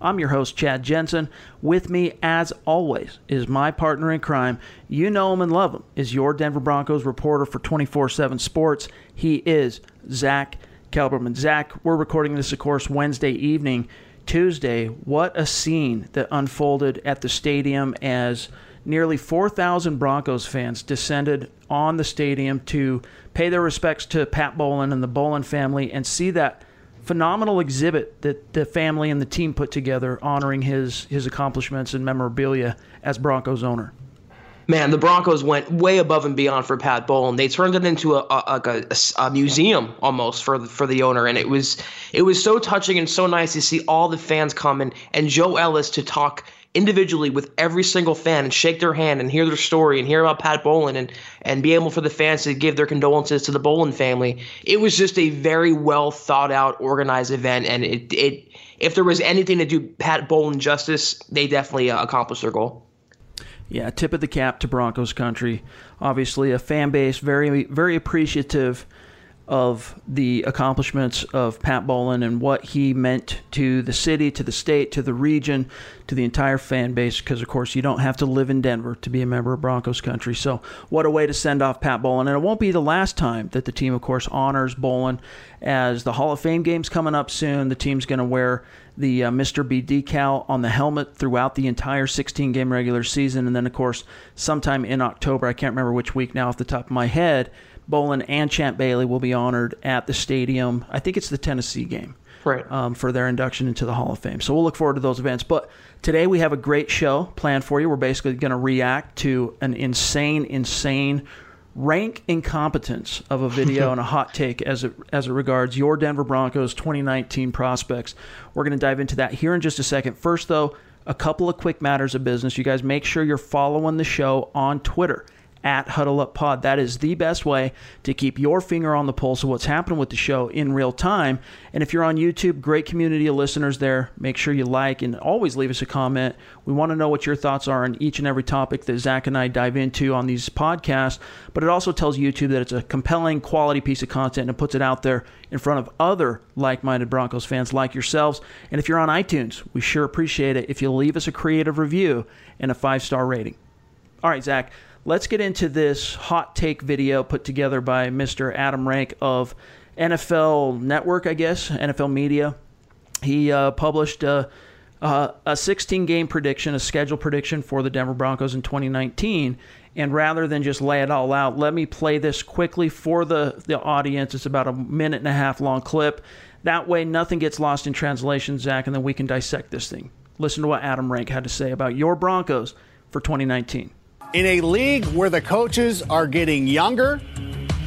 I'm your host, Chad Jensen. With me, as always, is my partner in crime. You know him and love him, is your Denver Broncos reporter for 24 7 Sports. He is Zach Kelberman. Zach, we're recording this, of course, Wednesday evening. Tuesday, what a scene that unfolded at the stadium as nearly 4,000 Broncos fans descended on the stadium to pay their respects to Pat Bowlen and the Bowlen family and see that phenomenal exhibit that the family and the team put together honoring his his accomplishments and memorabilia as Broncos owner. Man, the Broncos went way above and beyond for Pat Bowlen. They turned it into a, a, a, a museum almost for the, for the owner, and it was it was so touching and so nice to see all the fans come and and Joe Ellis to talk individually with every single fan and shake their hand and hear their story and hear about Pat Bowlen and and be able for the fans to give their condolences to the Bowlen family. It was just a very well thought out, organized event, and it it if there was anything to do Pat Bowlen justice, they definitely uh, accomplished their goal. Yeah, tip of the cap to Broncos country. Obviously, a fan base very very appreciative of the accomplishments of Pat Bowlen and what he meant to the city, to the state, to the region, to the entire fan base. Because of course, you don't have to live in Denver to be a member of Broncos country. So, what a way to send off Pat Bowlen! And it won't be the last time that the team, of course, honors Bowlen. As the Hall of Fame game's coming up soon, the team's going to wear the uh, Mr. B decal on the helmet throughout the entire 16 game regular season. And then, of course, sometime in October, I can't remember which week now off the top of my head, Bowlen and Champ Bailey will be honored at the stadium. I think it's the Tennessee game. Right. Um, for their induction into the Hall of Fame. So we'll look forward to those events. But today we have a great show planned for you. We're basically going to react to an insane, insane rank incompetence of a video and a hot take as it as it regards your Denver Broncos 2019 prospects. We're going to dive into that here in just a second. First though, a couple of quick matters of business. You guys make sure you're following the show on Twitter at Huddle Up Pod. That is the best way to keep your finger on the pulse of what's happening with the show in real time. And if you're on YouTube, great community of listeners there. Make sure you like and always leave us a comment. We want to know what your thoughts are on each and every topic that Zach and I dive into on these podcasts. But it also tells YouTube that it's a compelling, quality piece of content and puts it out there in front of other like minded Broncos fans like yourselves. And if you're on iTunes, we sure appreciate it if you leave us a creative review and a five star rating. All right, Zach, let's get into this hot take video put together by Mr. Adam Rank of NFL Network, I guess, NFL Media. He uh, published a, a, a 16 game prediction, a schedule prediction for the Denver Broncos in 2019. And rather than just lay it all out, let me play this quickly for the, the audience. It's about a minute and a half long clip. That way, nothing gets lost in translation, Zach, and then we can dissect this thing. Listen to what Adam Rank had to say about your Broncos for 2019. In a league where the coaches are getting younger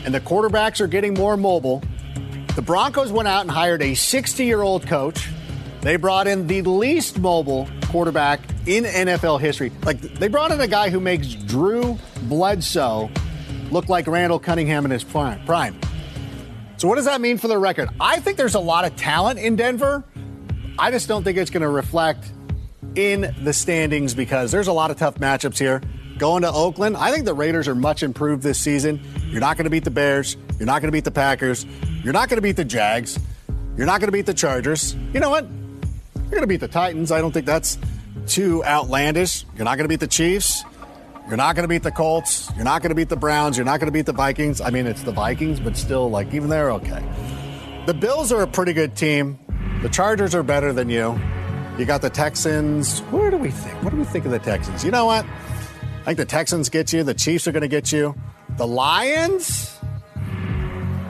and the quarterbacks are getting more mobile, the Broncos went out and hired a 60 year old coach. They brought in the least mobile quarterback in NFL history. Like, they brought in a guy who makes Drew Bledsoe look like Randall Cunningham in his prime. So, what does that mean for the record? I think there's a lot of talent in Denver. I just don't think it's going to reflect in the standings because there's a lot of tough matchups here. Going to Oakland, I think the Raiders are much improved this season. You're not going to beat the Bears. You're not going to beat the Packers. You're not going to beat the Jags. You're not going to beat the Chargers. You know what? You're going to beat the Titans. I don't think that's too outlandish. You're not going to beat the Chiefs. You're not going to beat the Colts. You're not going to beat the Browns. You're not going to beat the Vikings. I mean, it's the Vikings, but still, like, even they're okay. The Bills are a pretty good team. The Chargers are better than you. You got the Texans. Where do we think? What do we think of the Texans? You know what? Think the Texans get you. The Chiefs are going to get you. The Lions.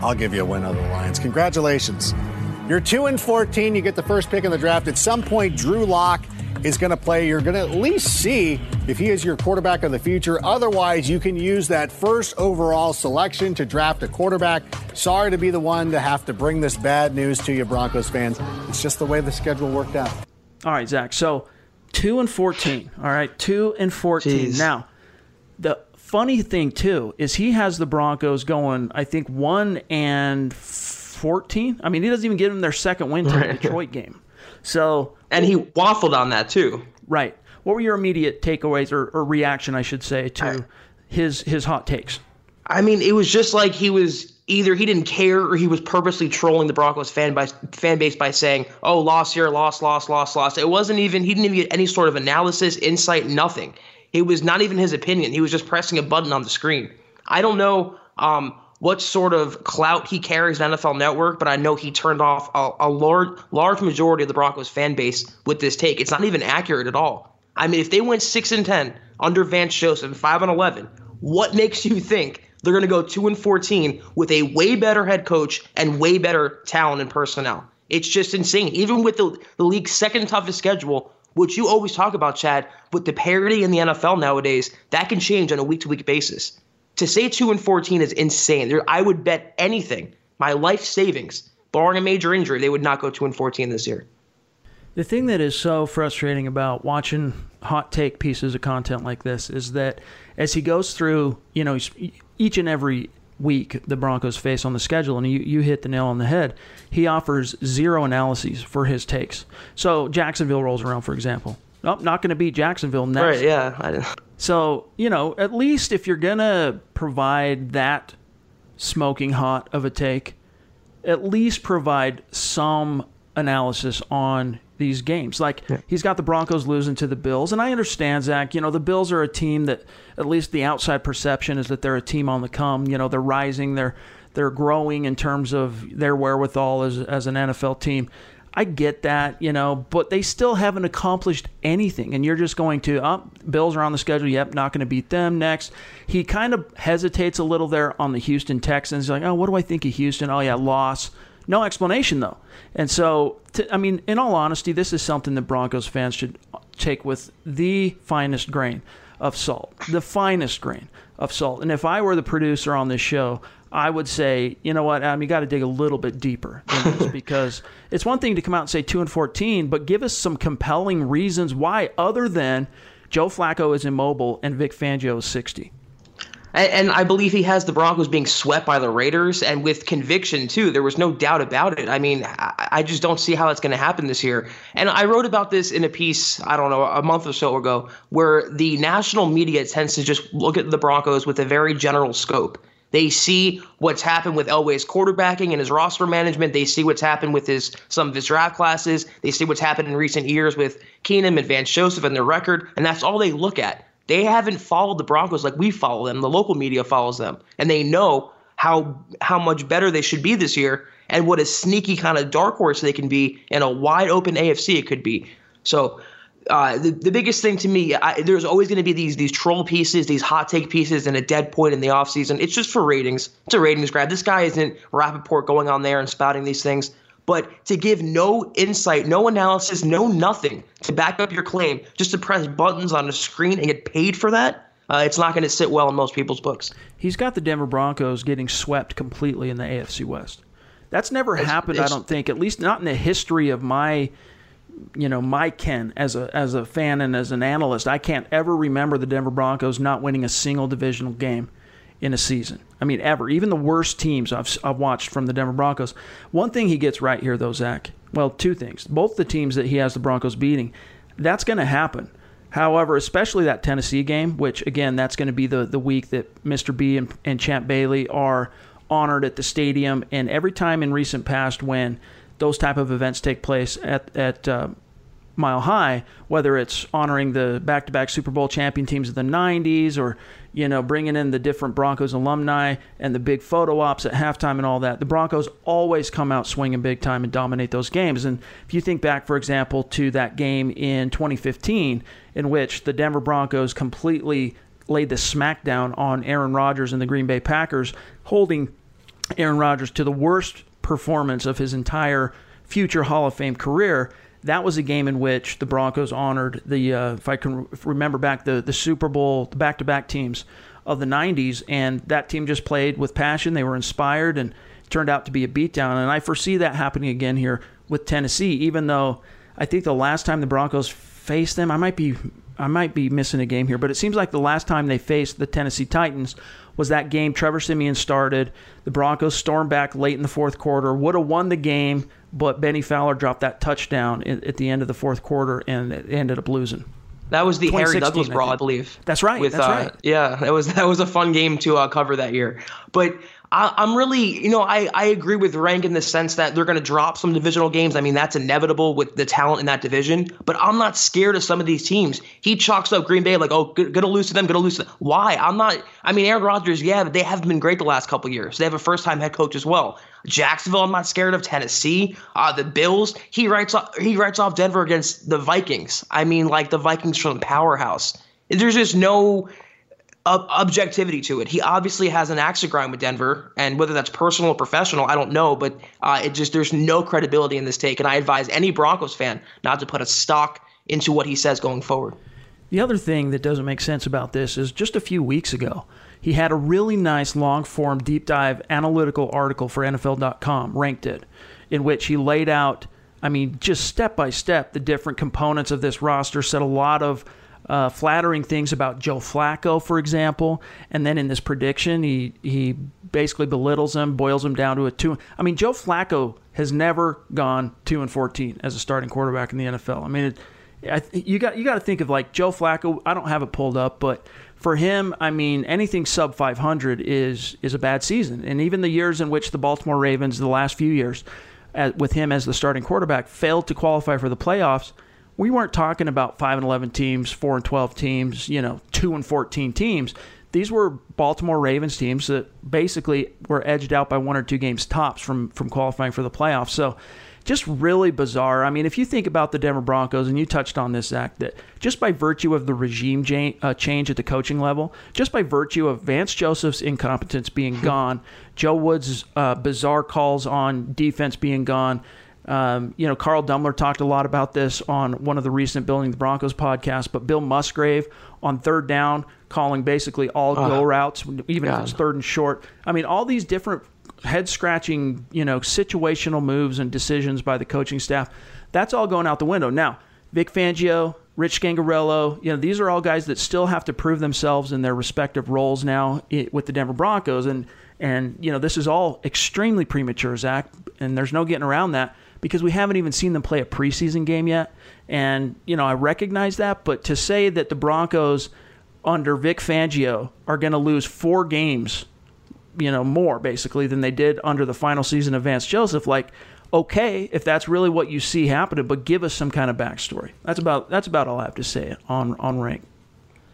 I'll give you a win over the Lions. Congratulations. You're 2 and 14. You get the first pick in the draft. At some point, Drew Lock is going to play. You're going to at least see if he is your quarterback of the future. Otherwise, you can use that first overall selection to draft a quarterback. Sorry to be the one to have to bring this bad news to you, Broncos fans. It's just the way the schedule worked out. All right, Zach. So two and fourteen. All right, two and fourteen. Jeez. Now, the funny thing too is he has the Broncos going. I think one and fourteen. I mean, he doesn't even give them their second win to the Detroit game. So And he waffled on that too. right. What were your immediate takeaways or, or reaction, I should say, to his his hot takes? I mean, it was just like he was either he didn't care or he was purposely trolling the Broncos fan by fan base by saying, "Oh, loss here, loss, loss, loss, loss." It wasn't even he didn't even get any sort of analysis, insight, nothing. It was not even his opinion. He was just pressing a button on the screen. I don't know um, what sort of clout he carries on NFL Network, but I know he turned off a, a large large majority of the Broncos fan base with this take. It's not even accurate at all. I mean, if they went six and ten under Vance Joseph, five and eleven, what makes you think they're going to go two and fourteen with a way better head coach and way better talent and personnel? It's just insane. Even with the the league's second toughest schedule, which you always talk about, Chad, with the parity in the NFL nowadays, that can change on a week to week basis. To say two and fourteen is insane. There, I would bet anything, my life savings, barring a major injury, they would not go two and fourteen this year. The thing that is so frustrating about watching hot take pieces of content like this is that as he goes through, you know, each and every week the Broncos face on the schedule, and you, you hit the nail on the head, he offers zero analyses for his takes. So Jacksonville rolls around, for example. Nope, not going to beat Jacksonville next. Right? Yeah. So, you know, at least if you're going to provide that smoking hot of a take, at least provide some analysis on these games. Like, he's got the Broncos losing to the Bills. And I understand, Zach, you know, the Bills are a team that, at least the outside perception is that they're a team on the come. You know, they're rising, they're, they're growing in terms of their wherewithal as, as an NFL team. I get that, you know, but they still haven't accomplished anything. And you're just going to, oh, Bills are on the schedule. Yep, not going to beat them next. He kind of hesitates a little there on the Houston Texans. He's like, oh, what do I think of Houston? Oh, yeah, loss. No explanation, though. And so, to, I mean, in all honesty, this is something that Broncos fans should uh, take with the finest grain of salt. The finest grain of salt. And if I were the producer on this show, I would say, you know what, Adam, you got to dig a little bit deeper because it's one thing to come out and say two and fourteen, but give us some compelling reasons why, other than Joe Flacco is immobile and Vic Fangio is sixty. And, and I believe he has the Broncos being swept by the Raiders and with conviction, too. There was no doubt about it. I mean, I, I just don't see how it's going to happen this year. And I wrote about this in a piece, I don't know, a month or so ago, where the national media tends to just look at the Broncos with a very general scope. They see what's happened with Elway's quarterbacking and his roster management. They see what's happened with his some of his draft classes. They see what's happened in recent years with Keenum and Vance Joseph and their record, and that's all they look at. They haven't followed the Broncos like we follow them. The local media follows them, and they know how how much better they should be this year, and what a sneaky kind of dark horse they can be in a wide open AFC it could be. So. Uh, the, the biggest thing to me, I, there's always going to be these these troll pieces, these hot take pieces, and a dead point in the offseason. It's just for ratings. It's a ratings grab. This guy isn't Rappaport going on there and spouting these things. But to give no insight, no analysis, no nothing to back up your claim, just to press buttons on a screen and get paid for that, uh, it's not going to sit well in most people's books. He's got the Denver Broncos getting swept completely in the AFC West. That's never happened, I don't think, at least not in the history of my you know, my Ken as a as a fan and as an analyst. I can't ever remember the Denver Broncos not winning a single divisional game in a season. I mean, ever. Even the worst teams I've, I've watched from the Denver Broncos. One thing he gets right here, though, Zach. Well, two things. Both the teams that he has the Broncos beating, that's going to happen. However, especially that Tennessee game, which again, that's going to be the, the week that Mr. B and, and Champ Bailey are honored at the stadium. And every time in recent past when those type of events take place at at uh, Mile High, whether it's honoring the back-to-back Super Bowl champion teams of the '90s or you know bringing in the different Broncos alumni and the big photo ops at halftime and all that, the Broncos always come out swinging big time and dominate those games. And if you think back, for example, to that game in 2015 in which the Denver Broncos completely laid the smackdown on Aaron Rodgers and the Green Bay Packers, holding Aaron Rodgers to the worst performance of his entire future Hall of Fame career. That was a game in which the Broncos honored the, uh, if I can remember back, the, the Super Bowl, the back to back teams of the 90s. And that team just played with passion. They were inspired and turned out to be a beatdown. And I foresee that happening again here with Tennessee, even though I think the last time the Broncos faced them, I might be. I might be missing a game here, but it seems like the last time they faced the Tennessee Titans was that game Trevor Siemian started. The Broncos stormed back late in the fourth quarter, would have won the game, but Benny Fowler dropped that touchdown at the end of the fourth quarter and it ended up losing. That was the Harry Douglas brawl, I, I, believe. That's right. With, that's uh, right. Yeah, that was that was a fun game to uh, cover that year. But I, am really, you know, I, I agree with Rank in the sense that they're going to drop some divisional games. I mean, that's inevitable with the talent in that division. But I'm not scared of some of these teams. He chalks up Green Bay like, oh, going to lose to them, going to lose to them. Why? I'm not. I mean, Aaron Rodgers, yeah, but they haven't been great the last couple years. They have a first time head coach as well. Jacksonville, I'm not scared of. Tennessee, uh, the Bills. He writes off, he writes off Denver against the Vikings. I mean, like the Vikings from the powerhouse. There's just no objectivity to it. He obviously has an axe to grind with Denver, and whether that's personal or professional, I don't know. But uh, it just there's no credibility in this take, and I advise any Broncos fan not to put a stock into what he says going forward. The other thing that doesn't make sense about this is just a few weeks ago, he had a really nice long form deep dive analytical article for NFL.com, ranked it, in which he laid out, I mean, just step by step, the different components of this roster, said a lot of uh, flattering things about Joe Flacco, for example, and then in this prediction, he he basically belittles him, boils him down to a two. I mean, Joe Flacco has never gone two and fourteen as a starting quarterback in the NFL. I mean, it, I, you got you got to think of like Joe Flacco. I don't have it pulled up, but for him, I mean, anything sub 500 is is a bad season. And even the years in which the Baltimore Ravens, the last few years, with him as the starting quarterback, failed to qualify for the playoffs we weren't talking about 5 and 11 teams, 4 and 12 teams, you know, 2 and 14 teams. These were Baltimore Ravens teams that basically were edged out by one or two games tops from from qualifying for the playoffs. So just really bizarre. I mean, if you think about the Denver Broncos, and you touched on this, Zach, that just by virtue of the regime uh, change at the coaching level, just by virtue of Vance Joseph's incompetence being gone, Joe Woods' uh, bizarre calls on defense being gone, um, you know, Carl Dummler talked a lot about this on one of the recent Building the Broncos podcasts, but Bill Musgrave on third down calling basically all uh, go routes, even God. if it's third and short. I mean, all these different head scratching, you know, situational moves and decisions by the coaching staff, that's all going out the window. Now, Vic Fangio, Rich Scangarello, you know, these are all guys that still have to prove themselves in their respective roles now with the Denver Broncos. And, and, you know, this is all extremely premature, Zach, and there's no getting around that because we haven't even seen them play a preseason game yet. And, you know, I recognize that, but to say that the Broncos under Vic Fangio are going to lose four games, you know, more basically than they did under the final season of Vance Joseph, like, okay, if that's really what you see happening, but give us some kind of backstory. That's about that's about all I have to say on on rank.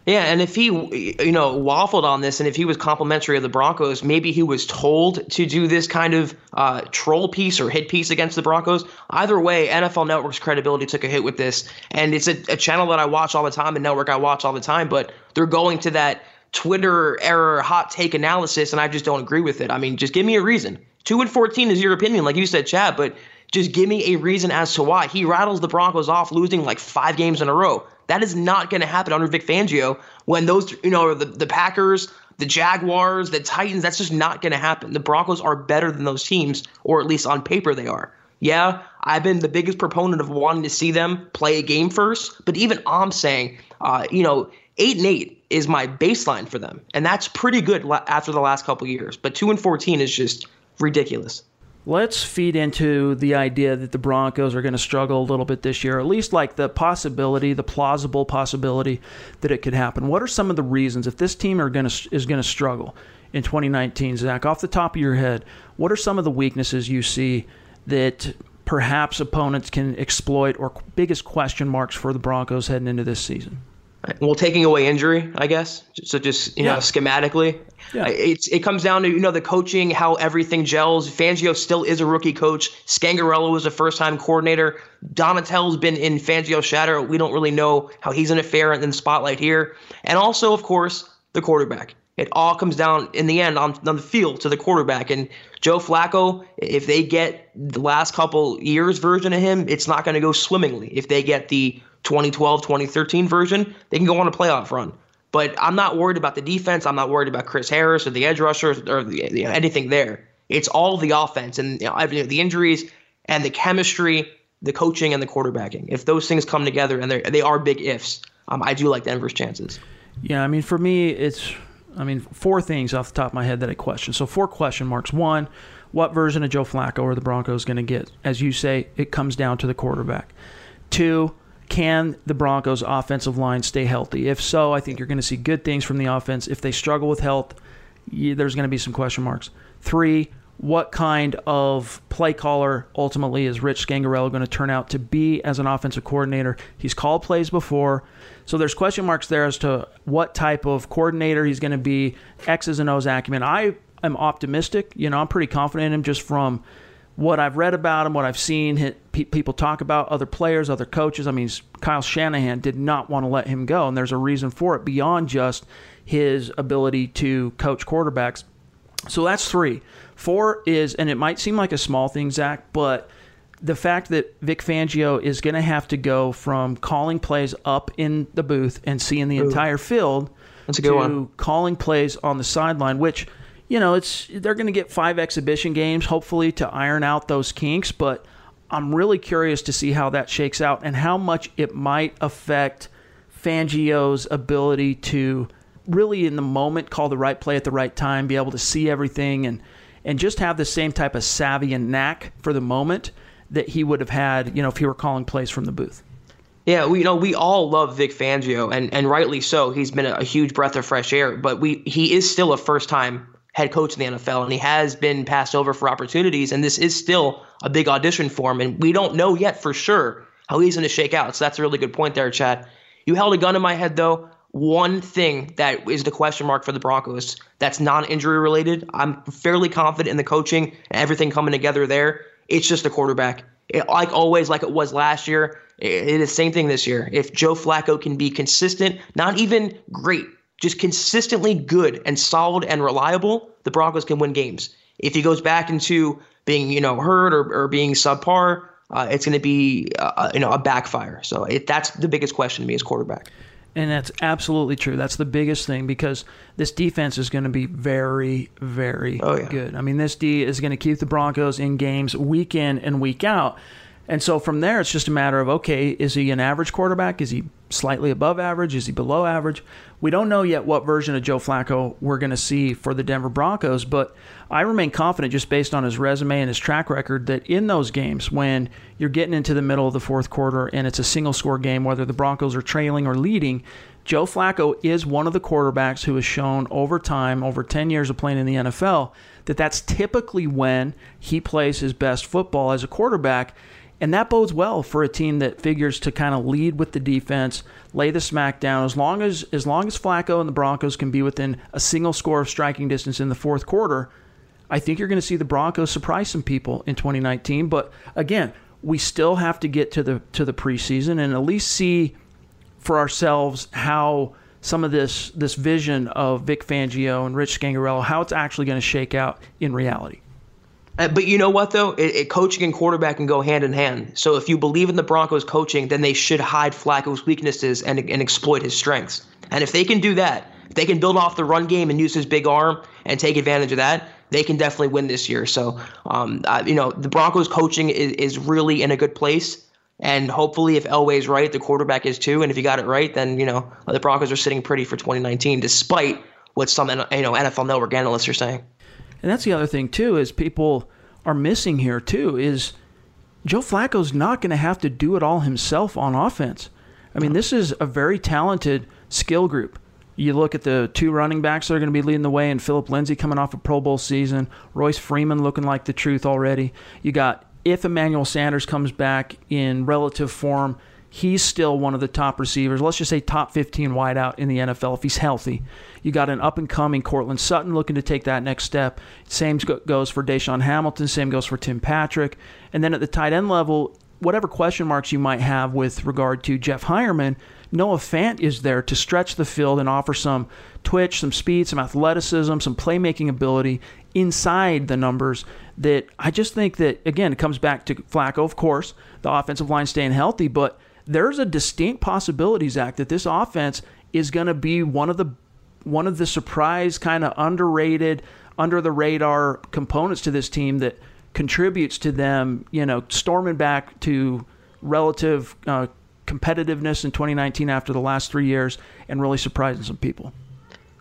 Yeah, and if he, you know, waffled on this, and if he was complimentary of the Broncos, maybe he was told to do this kind of uh, troll piece or hit piece against the Broncos. Either way, NFL Network's credibility took a hit with this, and it's a, a channel that I watch all the time, a network I watch all the time. But they're going to that Twitter error hot take analysis, and I just don't agree with it. I mean, just give me a reason. Two and fourteen is your opinion, like you said, Chad, but just give me a reason as to why he rattles the Broncos off, losing like five games in a row. That is not going to happen under Vic Fangio when those, you know, the, the Packers, the Jaguars, the Titans, that's just not going to happen. The Broncos are better than those teams, or at least on paper they are. Yeah, I've been the biggest proponent of wanting to see them play a game first, but even I'm saying, uh, you know, eight and eight is my baseline for them, and that's pretty good after the last couple years. But two and fourteen is just ridiculous. Let's feed into the idea that the Broncos are going to struggle a little bit this year, at least like the possibility, the plausible possibility that it could happen. What are some of the reasons if this team are going to is going to struggle in 2019, Zach? Off the top of your head, what are some of the weaknesses you see that perhaps opponents can exploit or biggest question marks for the Broncos heading into this season? Well, taking away injury, I guess. So just you yeah. know, schematically, yeah. it's it comes down to you know the coaching, how everything gels. Fangio still is a rookie coach. Scangarello was a first time coordinator. Donatell's been in Fangio's shadow. We don't really know how he's going to fare in the spotlight here. And also, of course, the quarterback. It all comes down in the end on, on the field to the quarterback. And Joe Flacco, if they get the last couple years version of him, it's not going to go swimmingly. If they get the 2012, 2013 version, they can go on a playoff run. But I'm not worried about the defense. I'm not worried about Chris Harris or the edge rushers or the, anything there. It's all the offense and you know, the injuries and the chemistry, the coaching and the quarterbacking. If those things come together and they are big ifs, um, I do like Denver's chances. Yeah, I mean, for me, it's I mean, four things off the top of my head that I question. So four question marks. One, what version of Joe Flacco are the Broncos going to get? As you say, it comes down to the quarterback. Two, can the Broncos' offensive line stay healthy? If so, I think you're going to see good things from the offense. If they struggle with health, there's going to be some question marks. Three, what kind of play caller ultimately is Rich Scangarello going to turn out to be as an offensive coordinator? He's called plays before, so there's question marks there as to what type of coordinator he's going to be, X's and O's acumen. I am optimistic. You know, I'm pretty confident in him just from – what I've read about him, what I've seen people talk about, other players, other coaches. I mean, Kyle Shanahan did not want to let him go, and there's a reason for it beyond just his ability to coach quarterbacks. So that's three. Four is, and it might seem like a small thing, Zach, but the fact that Vic Fangio is going to have to go from calling plays up in the booth and seeing the Ooh. entire field to one. calling plays on the sideline, which – you know, it's they're going to get five exhibition games, hopefully, to iron out those kinks. But I'm really curious to see how that shakes out and how much it might affect Fangio's ability to really, in the moment, call the right play at the right time, be able to see everything, and and just have the same type of savvy and knack for the moment that he would have had, you know, if he were calling plays from the booth. Yeah, we you know we all love Vic Fangio, and and rightly so. He's been a, huge breath of fresh air, but we he is still a first time head coach in the NFL, and he has been passed over for opportunities. And this is still a big audition for him, and we don't know yet for sure how he's going to shake out. So that's a really good point there, Chad. You held a gun in my head though. One thing that is the question mark for the Broncos that's non-injury related. I'm fairly confident in the coaching and everything coming together there. It's just the quarterback. It, like always, like it was last year, it is the same thing this year. If Joe Flacco can be consistent, not even great, just consistently good and solid and reliable, the Broncos can win games. If he goes back into being, you know, hurt or, or being subpar, uh, it's going to be, uh, you know, a backfire. So it, that's the biggest question to me as quarterback. And that's absolutely true. That's the biggest thing because this defense is going to be very, very oh, yeah. good. I mean, this D is going to keep the Broncos in games week in and week out. And so from there, it's just a matter of okay, is he an average quarterback? Is he slightly above average? Is he below average? We don't know yet what version of Joe Flacco we're going to see for the Denver Broncos, but I remain confident just based on his resume and his track record that in those games, when you're getting into the middle of the fourth quarter and it's a single score game, whether the Broncos are trailing or leading, Joe Flacco is one of the quarterbacks who has shown over time, over 10 years of playing in the NFL, that that's typically when he plays his best football as a quarterback. And that bodes well for a team that figures to kind of lead with the defense, lay the smack down. As long as as long as Flacco and the Broncos can be within a single score of striking distance in the fourth quarter, I think you're going to see the Broncos surprise some people in 2019. But again, we still have to get to the to the preseason and at least see for ourselves how some of this this vision of Vic Fangio and Rich Scangarello, how it's actually going to shake out in reality. Uh, but you know what though, it, it, coaching and quarterback can go hand in hand. So if you believe in the Broncos coaching, then they should hide Flacco's weaknesses and and exploit his strengths. And if they can do that, if they can build off the run game and use his big arm and take advantage of that, they can definitely win this year. So, um, uh, you know, the Broncos coaching is, is really in a good place. And hopefully, if Elway's right, the quarterback is too. And if you got it right, then you know the Broncos are sitting pretty for 2019, despite what some you know NFL Network analysts are saying. And that's the other thing too is people are missing here too is Joe Flacco's not going to have to do it all himself on offense. I mean, this is a very talented skill group. You look at the two running backs that are going to be leading the way, and Philip Lindsay coming off a Pro Bowl season, Royce Freeman looking like the truth already. You got if Emmanuel Sanders comes back in relative form, he's still one of the top receivers. Let's just say top 15 wideout in the NFL if he's healthy. You got an up and coming Courtland Sutton looking to take that next step. Same goes for DaeSean Hamilton. Same goes for Tim Patrick. And then at the tight end level, whatever question marks you might have with regard to Jeff Heuerman, Noah Fant is there to stretch the field and offer some twitch, some speed, some athleticism, some playmaking ability inside the numbers that I just think that, again, it comes back to Flacco, of course, the offensive line staying healthy, but there's a distinct possibility, Zach, that this offense is going to be one of the one of the surprise kind of underrated, under the radar components to this team that contributes to them, you know, storming back to relative uh, competitiveness in 2019 after the last three years and really surprising some people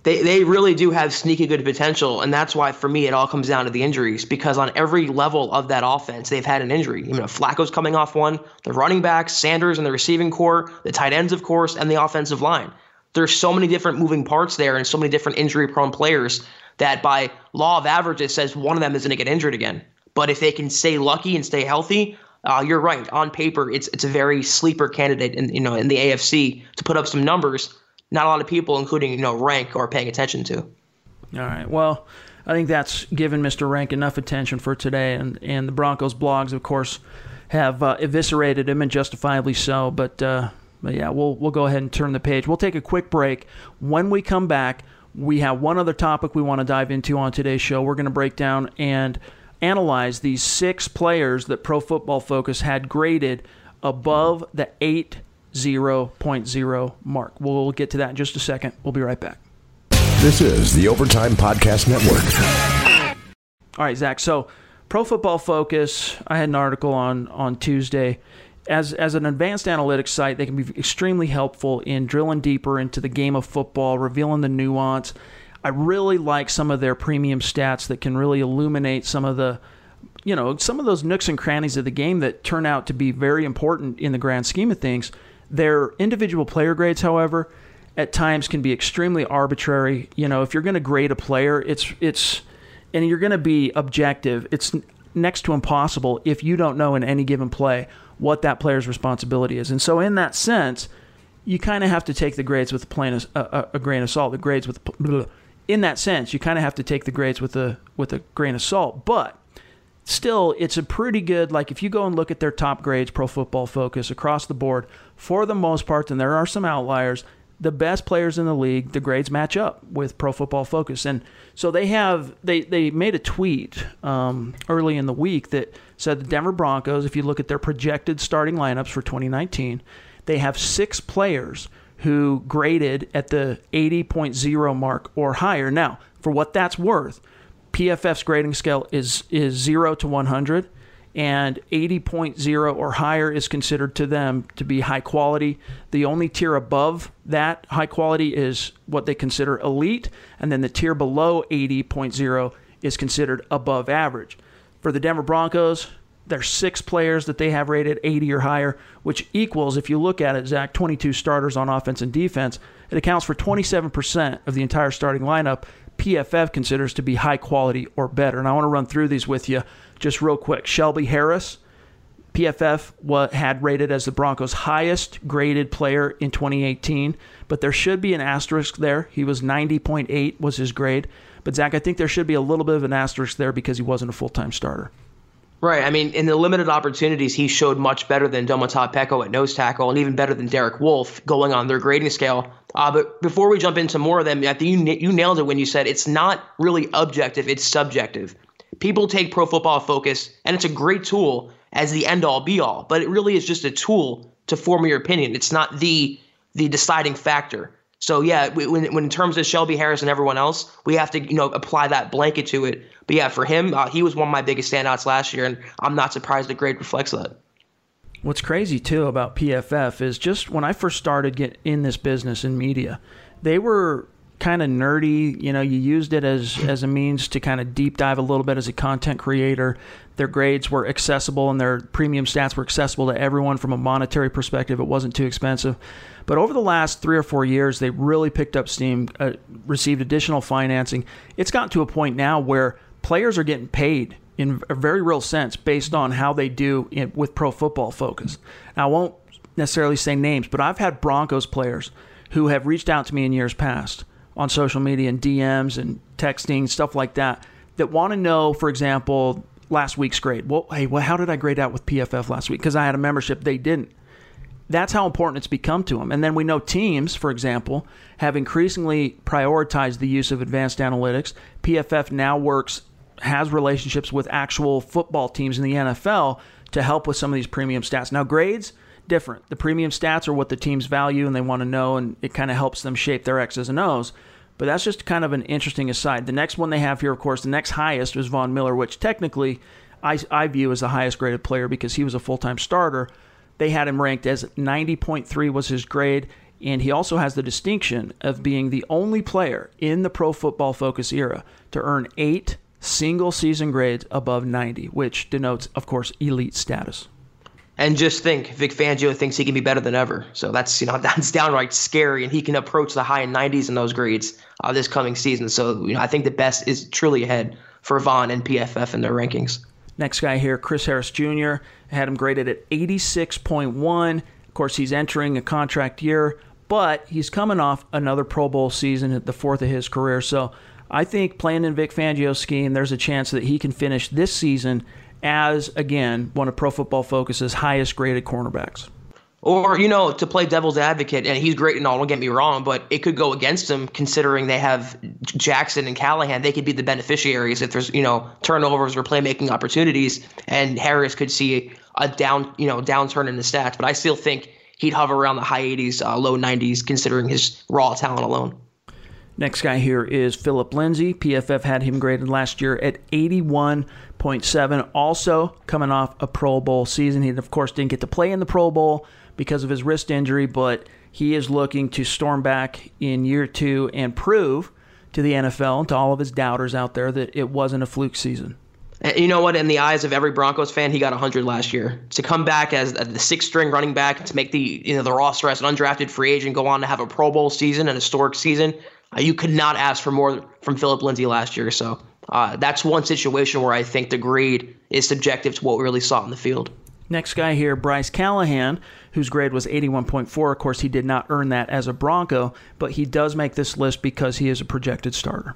they, they really do have sneaky good potential. And that's why, for me, it all comes down to the injuries because on every level of that offense, they've had an injury. You know, Flacco's coming off one, the running backs, Sanders and the receiving corps, the tight ends, of course, and the offensive line. There's so many different moving parts there and so many different injury prone players that by law of averages says one of them is going to get injured again. But if they can stay lucky and stay healthy, uh, you're right. On paper, it's it's a very sleeper candidate in you know in the AFC to put up some numbers not a lot of people, including you know Rank, are paying attention to. All right. Well, I think that's given Mr. Rank enough attention for today, and and the Broncos blogs, of course, have uh, eviscerated him, and justifiably so. But uh, but yeah, we'll we'll go ahead and turn the page. We'll take a quick break. When we come back, we have one other topic we want to dive into on today's show. We're going to break down and analyze these six players that Pro Football Focus had graded above the eight 0.0 mark. We'll get to that in just a second. We'll be right back. This is the Overtime Podcast Network. All right, Zach. So, Pro Football Focus, I had an article on on Tuesday. As, as an advanced analytics site, they can be extremely helpful in drilling deeper into the game of football, revealing the nuance. I really like some of their premium stats that can really illuminate some of the you know, some of those nooks and crannies of the game that turn out to be very important in the grand scheme of things. Their individual player grades, however, at times can be extremely arbitrary. You know, if you're going to grade a player, it's it's and you're going to be objective. It's next to impossible if you don't know in any given play what that player's responsibility is. And so, in that sense, you kind of have to take the grades with a, plain, a, a, a grain of salt. The grades with in that sense, you kind of have to take the grades with a with a grain of salt. But still, it's a pretty good. Like if you go and look at their top grades, Pro Football Focus across the board, for the most part, and there are some outliers, the best players in the league, the grades match up with Pro Football Focus, and so they have they they made a tweet um, early in the week that said the Denver Broncos, if you look at their projected starting lineups for 2019, they have six players who graded at the 80.0 mark or higher. Now, for what that's worth, PFF's grading scale is is zero to 100 and 80.0 or higher is considered to them to be high quality. The only tier above that high quality is what they consider elite, and then the tier below 80.0 is considered above average. For the Denver Broncos, there's six players that they have rated 80 or higher, which equals, if you look at it, Zach, 22 starters on offense and defense. It accounts for 27% of the entire starting lineup. PFF considers to be high quality or better. And I want to run through these with you just real quick, Shelby Harris, PFF what had rated as the Broncos' highest graded player in 2018, but there should be an asterisk there. He was 90.8 was his grade. But Zach, I think there should be a little bit of an asterisk there because he wasn't a full-time starter. Right. I mean, in the limited opportunities, he showed much better than Domata Peko at nose tackle, and even better than Derek Wolfe going on their grading scale. Uh, but before we jump into more of them, I think you, you nailed it when you said it's not really objective; it's subjective people take Pro Football Focus, and it's a great tool as the end all be all, but it really is just a tool to form your opinion. It's not the the deciding factor. So yeah, when, when in terms of Shelby Harris and everyone else, we have to you know apply that blanket to it. But yeah, for him, uh, he was one of my biggest standouts last year, and I'm not surprised the grade reflects that. What's crazy too about PFF is just when I first started get in this business in media, they were kind of nerdy. You know, you used it as as a means to kind of deep dive a little bit as a content creator. Their grades were accessible and their premium stats were accessible to everyone from a monetary perspective. It wasn't too expensive. But over the last three or four years, they really picked up steam, uh, received additional financing. It's gotten to a point now where players are getting paid in a very real sense based on how they do in, with pro football focus. Now, I won't necessarily say names, but I've had Broncos players who have reached out to me in years past on social media and DMs and texting, stuff like that, that want to know, for example, last week's grade. Well, hey, well, how did I grade out with PFF last week? Because I had a membership, they didn't. That's how important it's become to them. And then we know teams, for example, have increasingly prioritized the use of advanced analytics. PFF now works, has relationships with actual football teams in the NFL to help with some of these premium stats. Now, grades, different. The premium stats are what the teams value and they want to know, and it kind of helps them shape their X's and O's. But that's just kind of an interesting aside. The next one they have here, of course, the next highest was Von Miller, which technically I, I view as the highest graded player because he was a full time starter. They had him ranked as 90.3 was his grade, and he also has the distinction of being the only player in the pro football focus era to earn eight single season grades above 90, which denotes, of course, elite status. And just think, Vic Fangio thinks he can be better than ever. So that's you know that's downright scary, and he can approach the high 90s in those grades uh, this coming season. So you know I think the best is truly ahead for Von and PFF in their rankings. Next guy here, Chris Harris Jr. had him graded at 86.1. Of course, he's entering a contract year, but he's coming off another Pro Bowl season at the fourth of his career. So I think playing in Vic Fangio's scheme, there's a chance that he can finish this season as, again, one of Pro Football Focus's highest graded cornerbacks. Or, you know, to play devil's advocate, and he's great and all, don't get me wrong, but it could go against him considering they have Jackson and Callahan. They could be the beneficiaries if there's, you know, turnovers or playmaking opportunities, and Harris could see a down, you know, downturn in the stats. But I still think he'd hover around the high 80s, uh, low 90s, considering his raw talent alone. Next guy here is Philip Lindsay. PFF had him graded last year at 81.7. Also coming off a Pro Bowl season. He, of course, didn't get to play in the Pro Bowl because of his wrist injury, but he is looking to storm back in year two and prove to the NFL and to all of his doubters out there that it wasn't a fluke season. You know what? In the eyes of every Broncos fan, he got 100 last year. To come back as the sixth string running back, to make the you know the roster as an undrafted free agent, go on to have a Pro Bowl season, an historic season, uh, you could not ask for more from Philip Lindsay last year. So uh, that's one situation where I think the grade is subjective to what we really saw in the field. Next guy here, Bryce Callahan, whose grade was 81.4. Of course, he did not earn that as a Bronco, but he does make this list because he is a projected starter.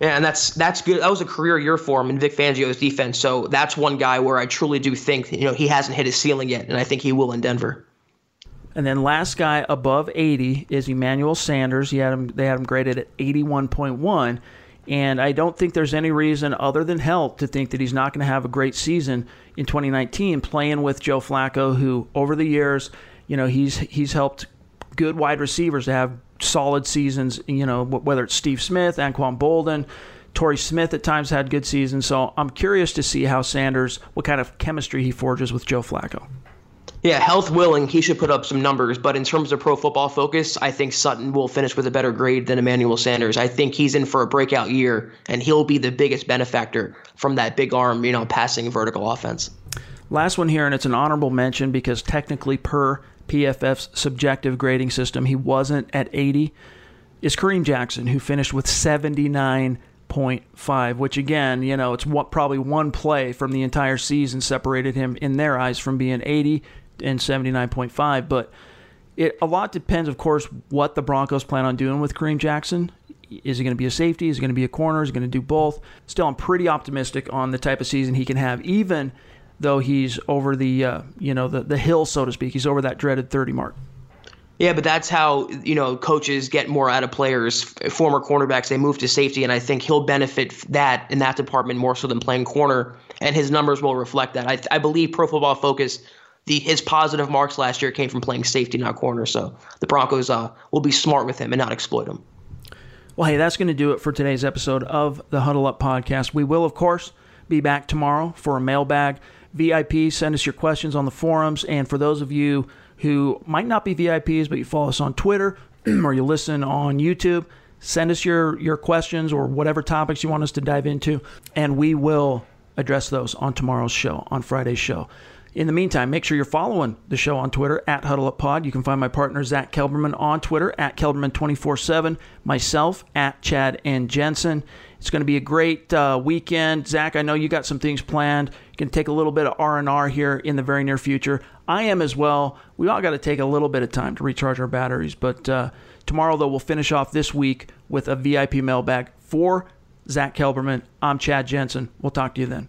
Yeah, and that's that's good. That was a career year for him in Vic Fangio's defense. So that's one guy where I truly do think you know he hasn't hit his ceiling yet, and I think he will in Denver. And then last guy above 80 is Emmanuel Sanders. He had him, they had him graded at 81.1. And I don't think there's any reason other than health to think that he's not going to have a great season in 2019 playing with Joe Flacco, who over the years, you know, he's he's helped good wide receivers to have solid seasons. You know, whether it's Steve Smith, Anquan Boldin, Torrey Smith at times had good seasons. So I'm curious to see how Sanders, what kind of chemistry he forges with Joe Flacco. Yeah, health willing, he should put up some numbers. But in terms of pro football focus, I think Sutton will finish with a better grade than Emmanuel Sanders. I think he's in for a breakout year, and he'll be the biggest benefactor from that big arm, you know, passing vertical offense. Last one here, and it's an honorable mention because technically, per PFF's subjective grading system, he wasn't at 80. Is Kareem Jackson, who finished with 79.5, which again, you know, it's what, probably one play from the entire season separated him in their eyes from being 80 and 79.5. But it a lot depends, of course, what the Broncos plan on doing with Kareem Jackson. Is he going to be a safety? Is he going to be a corner? Is he going to do both? Still, I'm pretty optimistic on the type of season he can have, even though he's over the uh, you know the the hill, so to speak. He's over that dreaded 30 mark. Yeah, but that's how you know coaches get more out of players. Former cornerbacks they move to safety, and I think he'll benefit that in that department more so than playing corner. And his numbers will reflect that. I, I believe Pro Football Focus the his positive marks last year came from playing safety, not corner. So the Broncos uh, will be smart with him and not exploit him. Well, hey, that's going to do it for today's episode of the Huddle Up podcast. We will, of course, be back tomorrow for a mailbag. VIP, send us your questions on the forums. And for those of you who might not be VIPs, but you follow us on Twitter or you listen on YouTube, send us your, your questions or whatever topics you want us to dive into, and we will address those on tomorrow's show, on Friday's show. In the meantime, make sure you're following the show on Twitter at HuddleUpPod. You can find my partner Zach Kelberman on Twitter at Kelberman247, myself at Chad and Jensen. It's going to be a great uh, weekend. Zach, I know you got some things planned. You can take a little bit of R&R here in the very near future. I am as well. We all got to take a little bit of time to recharge our batteries. But uh, tomorrow, though, we'll finish off this week with a VIP mailbag for Zach Kelberman. I'm Chad Jensen. We'll talk to you then.